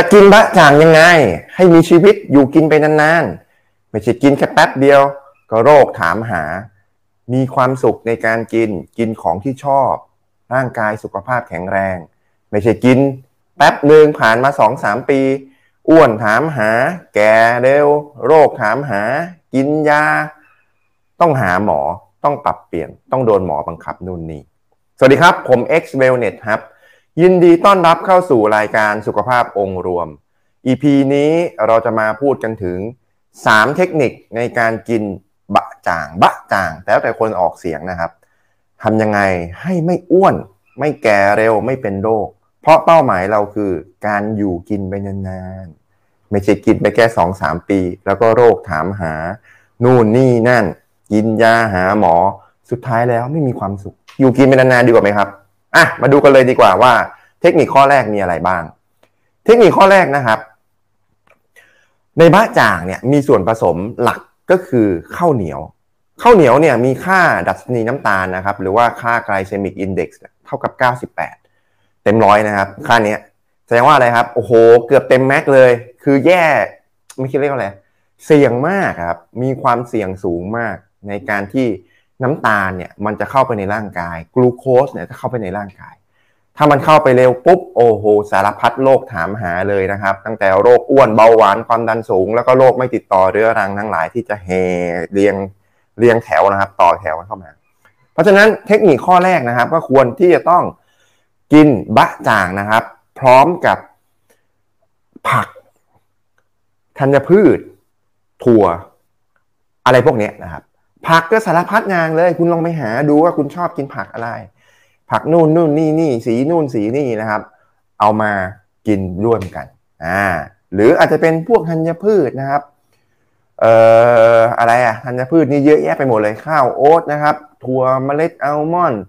จะกินบะจ่างยังไง ให้มีชีวิตอยู่กินไปนานๆ ไม่ใช่กินแค่แป๊บเดียว ก็โรคถามหา มีความสุขในการกิน กินของที่ชอบ ร่างกายสุขภาพแข็งแรง ไม่ใช่กิน แป๊บหนึ่งผ่านมาสองสามปี อ้วนถามหา แก่เร็ว โรคถามหา กินยา ต้องหาหมอต้องปรับเปลี่ยนต้องโดนหมอบังคับนู่นนี่ สวัสดีครับ ผม X Wellness ครับ ยินดีต้อนรับเข้าสู่รายการสุขภาพองค์รวม EP นี้เราจะมาพูดกันถึง 3 เทคนิคในการกินบะจ่างบะจ่าง แล้วแต่คนออกเสียงนะครับทำยังไงให้ไม่อ้วน ไม่แก่เร็วไม่เป็นโรค เพราะเป้าหมายเราคือการอยู่กินไปนานๆ ไม่ใช่กินไปแค่สองสามปี แล้วก็โรคถามหา นู่นนี่นั่น กินยาหาหมอ สุดท้ายแล้วไม่มีความสุข อยู่กินไปนานๆดีกว่าไหมครับ อะมาดูกันเลยดีกว่าว่า เทคนิคข้อแรกมีอะไรบ้าง เทคนิคข้อแรกนะครับ ในบะจ่างเนี่ยมีส่วนผสมหลักก็คือข้าวเหนียวข้าวเหนียวเนี่ยมีค่าดัชนีน้ำตาลนะครับ หรือว่าค่า glycemic index เท่ากับ 98 เต็มร้อยนะครับ ค่านี้แสดงว่าอะไรครับ โอ้โห เกือบเต็ม max เลย คือแย่ไม่คิดเรียกว่าอะไร เสี่ยงมากครับ มีความเสี่ยงสูงมากในการที่ น้ำตาลเนี่ยมันจะเข้าไปในร่างกายกลูโคสเนี่ยจะเข้าไปในร่างกาย ถ้ามันเข้าไปเร็วปุ๊บโอ้โหสารพัดโรคถามหาเลยนะครับ ตั้งแต่โรคอ้วนเบาหวานความดันสูง แล้วก็โรคไม่ติดต่อเรื้อรังทั้งหลายที่จะเฮเรียงเรียงแถวนะครับ ต่อแถวเข้ามา เพราะฉะนั้นเทคนิคข้อแรกนะครับ ก็ควรที่จะต้องกินบะจ่างนะครับ พร้อมกับผักธัญพืช ถั่ว อะไรพวกนี้นะครับ ผักก็สารพัดงานเลย คุณลองไปหาดูว่าคุณชอบกินผักอะไร ผักนู่นนู่นนี่นี่สีนู่นสีนี่นะครับ เอามากินร่วมกันอ่าหรืออาจจะเป็นพวกธัญพืชนะครับเอ่ออะไรอะธัญพืชนี่เยอะแยะไปหมดเลยข้าวโอ๊ตนะครับ ถั่วเมล็ดอัลมอนด์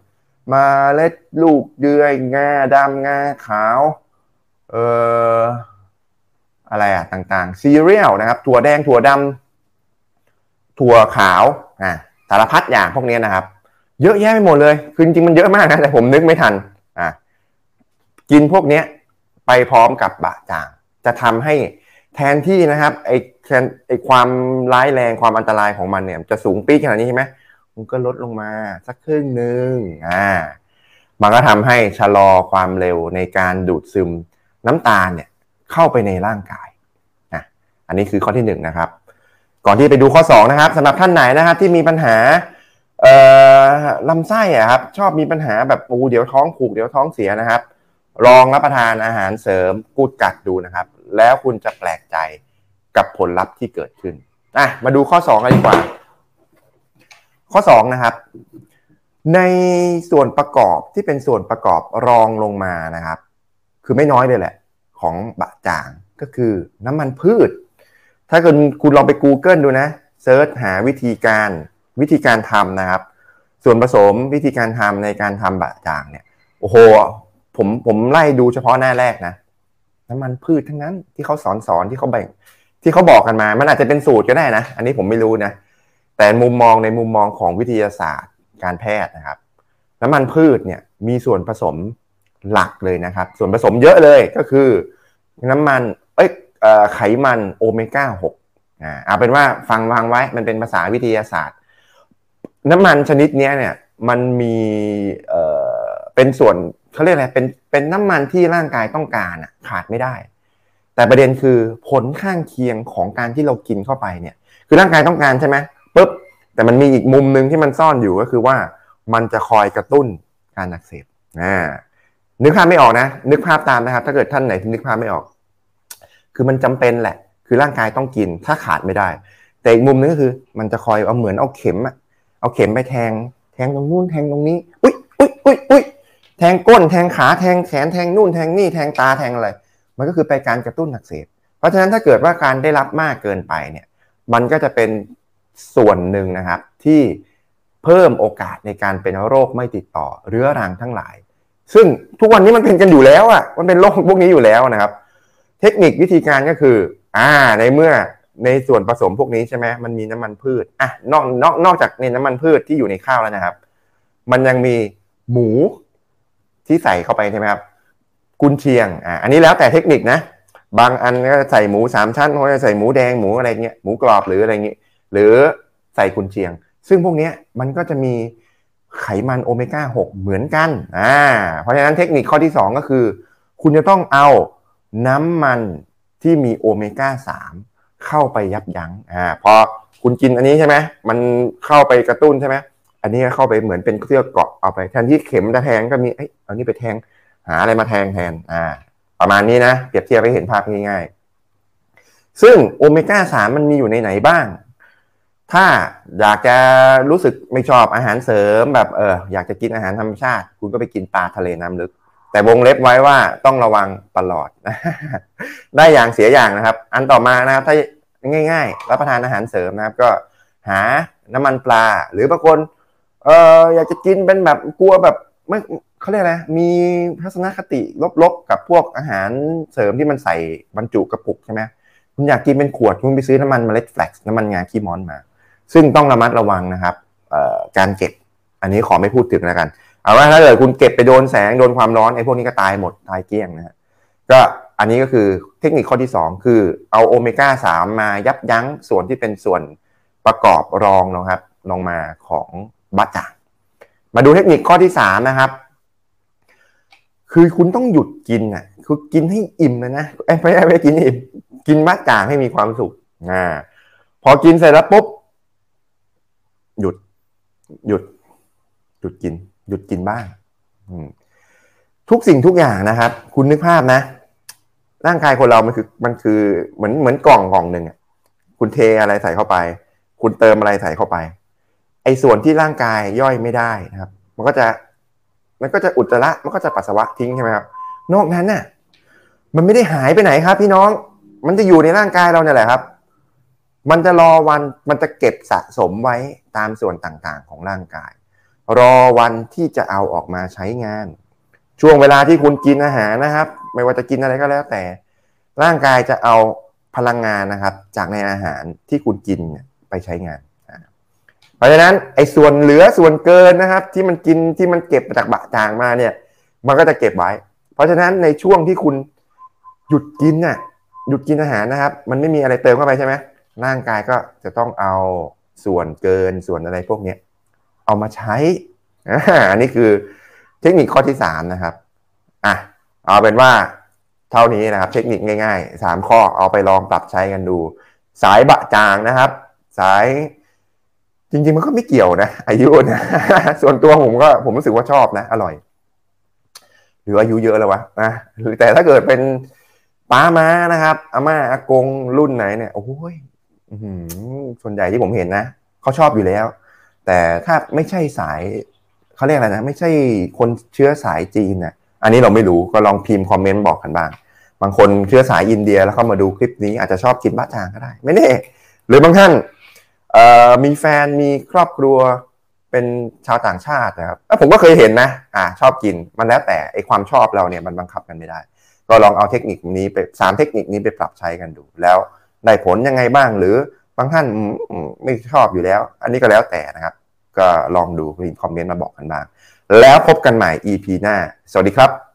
เมล็ดลูกเดือยงาดำงาขาวเอ่ออะไรอะต่างๆซีเรียลนะครับ ถั่วแดงถั่วดำ ถั่วขาวอ่าสารพัดอย่างพวกนี้นะครับ เยอะแยะไปหมดเลยคือจริงมันเยอะมากนะแต่ผมนึกไม่ทันอะกินพวกนี้ไปพร้อมกับบะจ่าง จะทำให้แทนที่นะครับไอ้ไอ้ความร้ายแรงความอันตรายของมันเนี่ยจะสูงปี๊กขนาดนี้ใช่ไหมมันก็ลดลงมาสักครึ่งหนึ่งอ่ามันก็ทำให้ชะลอความเร็วในการดูดซึมน้ำตาลเนี่ยเข้าไปในร่างกายนะอันนี้คือข้อที่หนึ่งนะครับ ก่อนที่ไปดูข้อสองนะครับสำหรับท่านไหนนะครับที่มีปัญหาเอ่อลำไส้อะครับชอบมีปัญหาแบบโอ้เดี๋ยวท้องผูกเดี๋ยวท้องเสียนะครับ ลองรับประทานอาหารเสริมกูดกัดดูนะครับ แล้วคุณจะแปลกใจกับผลลัพธ์ที่เกิดขึ้นอะมาดูข้อ2กันดีกว่า ข้อ2นะครับ ในส่วนประกอบที่เป็นส่วนประกอบรองลงมานะครับ คือไม่น้อยเลยแหละ ของบะจ่างก็คือน้ำมันพืช ถ้าคุณคุณลองไป Google ดูนะเซิร์ชหาวิธีการวิธีการทำนะครับ ส่วนผสมวิธีการทำในการทำบะจางเนี่ยโอ้โหผมผมไล่ดูเฉพาะหน้าแรกนะน้ำมันพืชทั้งนั้นที่เขาสอนสอนที่เขาแบ่ง ที่เขาบอกกันมา มันอาจจะเป็นสูตรก็ได้นะ อันนี้ผมไม่รู้นะ แต่มุมมองในมุมมองของวิทยาศาสตร์การแพทย์นะครับ น้ำมันพืชเนี่ยมีส่วนผสมหลักเลยนะครับ ส่วนผสมเยอะเลยก็คือ น้ำมัน ไขมันโอเมก้าหกอ่าเอาเป็นว่าฟังวางไว้มันเป็นภาษาวิทยาศาสตร์ น้ำมันชนิดนี้เนี่ยมันมีเอ่อเป็นส่วนเขาเรียกอะไรเป็นเป็นน้ำมันที่ร่างกายต้องการอะขาดไม่ได้ แต่ประเด็นคือผลข้างเคียงของการที่เรากินเข้าไปเนี่ย คือร่างกายต้องการใช่ไหมปุ๊บแต่มันมีอีกมุมหนึ่งที่มันซ่อนอยู่ก็คือว่ามันจะคอยกระตุ้นการอักเสบอ่านึกภาพไม่ออกนะ นึกภาพตามนะครับ ถ้าเกิดท่านไหนที่นึกภาพไม่ออก คือมันจำเป็นแหละ คือร่างกายต้องกินถ้าขาดไม่ได้ แต่อีกมุมนึงก็คือ มันจะคอยเอาเหมือนเอาเข็มอะเอาเข็มไปแทง แทงตรงนู้นแทงตรงนี้ อุ้ยอุ้ยอุ้ยอุ้ยแทงก้นแทงขาแทงแขนแทงนู่นแทงนี่แทงตาแทงอะไร มันก็คือไปการกระตุ้นอักเสบ เพราะฉะนั้นถ้าเกิดว่าการได้รับมากเกินไปเนี่ย มันก็จะเป็นส่วนหนึ่งนะครับที่เพิ่มโอกาสในการเป็นโรคไม่ติดต่อเรื้อรังทั้งหลาย ซึ่งทุกวันนี้มันเป็นกันอยู่แล้วอะ มันเป็นโรคพวกนี้อยู่แล้วนะครับ เทคนิควิธีการก็คือ อ่า ในเมื่อในส่วนผสมพวกนี้ใช่ไหมมันมีน้ำมันพืชอะนอกนอกนอกจากในน้ำมันพืชที่อยู่ในข้าวแล้วนะครับ มันยังมีหมูที่ใส่เข้าไปใช่ไหมครับ กุนเชียงอ่าอันนี้แล้วแต่เทคนิคนะ บางอันก็ใส่หมูสามชั้นเขาจะใส่หมูแดงหมูอะไรเงี้ยหมูกรอบหรืออะไรเงี้ยหรือใส่กุนเชียง ซึ่งพวกนี้มันก็จะมีไขมันโอเมก้า 6 เหมือนกันอ่าเพราะฉะนั้นเทคนิคข้อที่ 2 ก็คือ คุณจะต้องเอา น้ำมันที่มีโอเมก้า 3 เข้าไปยับยั้งอ่าพอคุณกินอันนี้ใช่ไหมมันเข้าไปกระตุ้นใช่ไหมอันนี้เข้าไปเหมือนเป็นเครื่องเกาะเอาไปแทนที่เข็มจะแทงก็มีเอ้ยเอานี้ไปแทงหาอะไรมาแทงแทนอ่าประมาณนี้นะ เปรียบเทียบให้เห็นภาพง่ายๆ ซึ่งโอเมก้าสามมันมีอยู่ในไหนบ้าง ถ้าอยากจะรู้สึกไม่ชอบอาหารเสริมแบบเอออยากจะกินอาหารธรรมชาติ คุณก็ไปกินปลาทะเลน้ำลึก แต่วงเล็บไว้ว่าต้องระวังตลอด ได้อย่างเสียอย่างนะครับ อันต่อมานะครับถ้าง่าย ๆ รับประทานอาหารเสริมนะครับ ก็หาน้ำมันปลา หรือบางคนเอออยากจะกินเป็นแบบกลัวแบบไม่เขาเรียกอะไรมีทัศนคติลบๆกับพวกอาหารเสริมที่มันใส่บรรจุกระปุกใช่ไหมคุณอยากกินเป็นขวดคุณไปซื้อน้ำมันเมล็ดแฟลกซ์น้ำมันงาขี้ม้อนมา ซึ่งต้องระมัดระวังนะครับการเก็บอันนี้ขอไม่พูดถึงแล้วกัน เอาว่าถ้าเกิดคุณเก็บไปโดนแสงโดนความร้อนไอ้พวกนี้ก็ตายหมดตายเกลี้ยงนะฮะก็อันนี้ก็คือเทคนิคข้อที่ 2 คือเอาโอเมก้า3มายับยั้งส่วนที่เป็นส่วนประกอบรองนะครับลงมาของบัตจ่างมาดูเทคนิคข้อที่ 3 นะครับ คือคุณต้องหยุดกินอะคือกินให้อิ่มเลยนะไม่ใช่ไม่กินอิ่มกินมากจางให้มีความสุขอ่าพอกินเสร็จแล้วปุ๊บหยุดหยุดหยุดกิน หยุดกินบ้างทุกสิ่งทุกอย่างนะครับ คุณนึกภาพนะ ร่างกายคนเรามันคือมันคือเหมือนเหมือนกล่องกล่องหนึ่งอะคุณเทอะไรใส่เข้าไป คุณเติมอะไรใส่เข้าไป ไอ้ส่วนที่ร่างกายย่อยไม่ได้นะครับ มันก็จะ มันก็จะอุจจาระมันก็จะปัสสาวะทิ้งใช่ไหมครับ นอกนั้นน่ะ มันไม่ได้หายไปไหนครับ พี่น้อง มันจะอยู่ในร่างกายเราเนี่ยแหละครับ มันจะรอวัน มันจะเก็บสะสมไว้ตามส่วนต่างๆ ของร่างกาย รอวันที่จะเอาออกมาใช้งาน ช่วงเวลาที่คุณกินอาหารนะครับ ไม่ว่าจะกินอะไรก็แล้วแต่ ร่างกายจะเอาพลังงานนะครับ จากในอาหารที่คุณกินไปใช้งานเพราะฉะนั้นไอ้ส่วนเหลือส่วนเกินนะครับ ที่มันกินที่มันเก็บจากบะจางมาเนี่ย มันก็จะเก็บไว้ เพราะฉะนั้นในช่วงที่คุณหยุดกินน่ะหยุดกินอาหารนะครับ มันไม่มีอะไรเติมเข้าไปใช่ไหมร่างกายก็จะต้องเอาส่วนเกินส่วนอะไรพวกเนี้ เอามาใช้อันนี้คือเทคนิคข้อที่สามนะครับอะเอาเป็นว่าเท่านี้นะครับ เทคนิคง่ายๆสามข้อเอาไปลองปรับใช้กันดู สายบะจางนะครับ สายจริงๆมันก็ไม่เกี่ยวนะ อายุนะส่วนตัวผมก็ผมรู้สึกว่าชอบนะ อร่อย หรืออายุเยอะแล้ววะนะหรือแต่ถ้าเกิดเป็นป้าม้านะครับอาม่าอากงรุ่นไหนเนี่ยโอ้ยส่วนใหญ่ที่ผมเห็นนะเขาชอบอยู่แล้ว แต่ถ้าไม่ใช่สายเขาเรียกอะไรนะ ไม่ใช่คนเชื้อสายจีนนะอันนี้เราไม่รู้ก็ลองพิมพ์คอมเมนต์บอกกันบ้าง บางคนเชื้อสายอินเดียแล้วเข้ามาดูคลิปนี้อาจจะชอบกินบะจางก็ได้ ไม่แน่หรือบางท่านมีแฟนมีครอบครัวเป็นชาวต่างชาตินะครับผมก็เคยเห็นนะอ่าชอบกินมันแล้วแต่ไอความชอบเราเนี่ยมันบังคับกันไม่ได้ ก็ลองเอาเทคนิคนี้ไปสามเทคนิคนี้ไปปรับใช้กันดู แล้วได้ผลยังไงบ้างหรือ บางท่านไม่ชอบอยู่แล้ว อันนี้ก็แล้วแต่นะครับ ก็ลองดูมีคอมเมนต์มาบอกกันบ้าง แล้วพบกันใหม่ EP หน้า สวัสดีครับ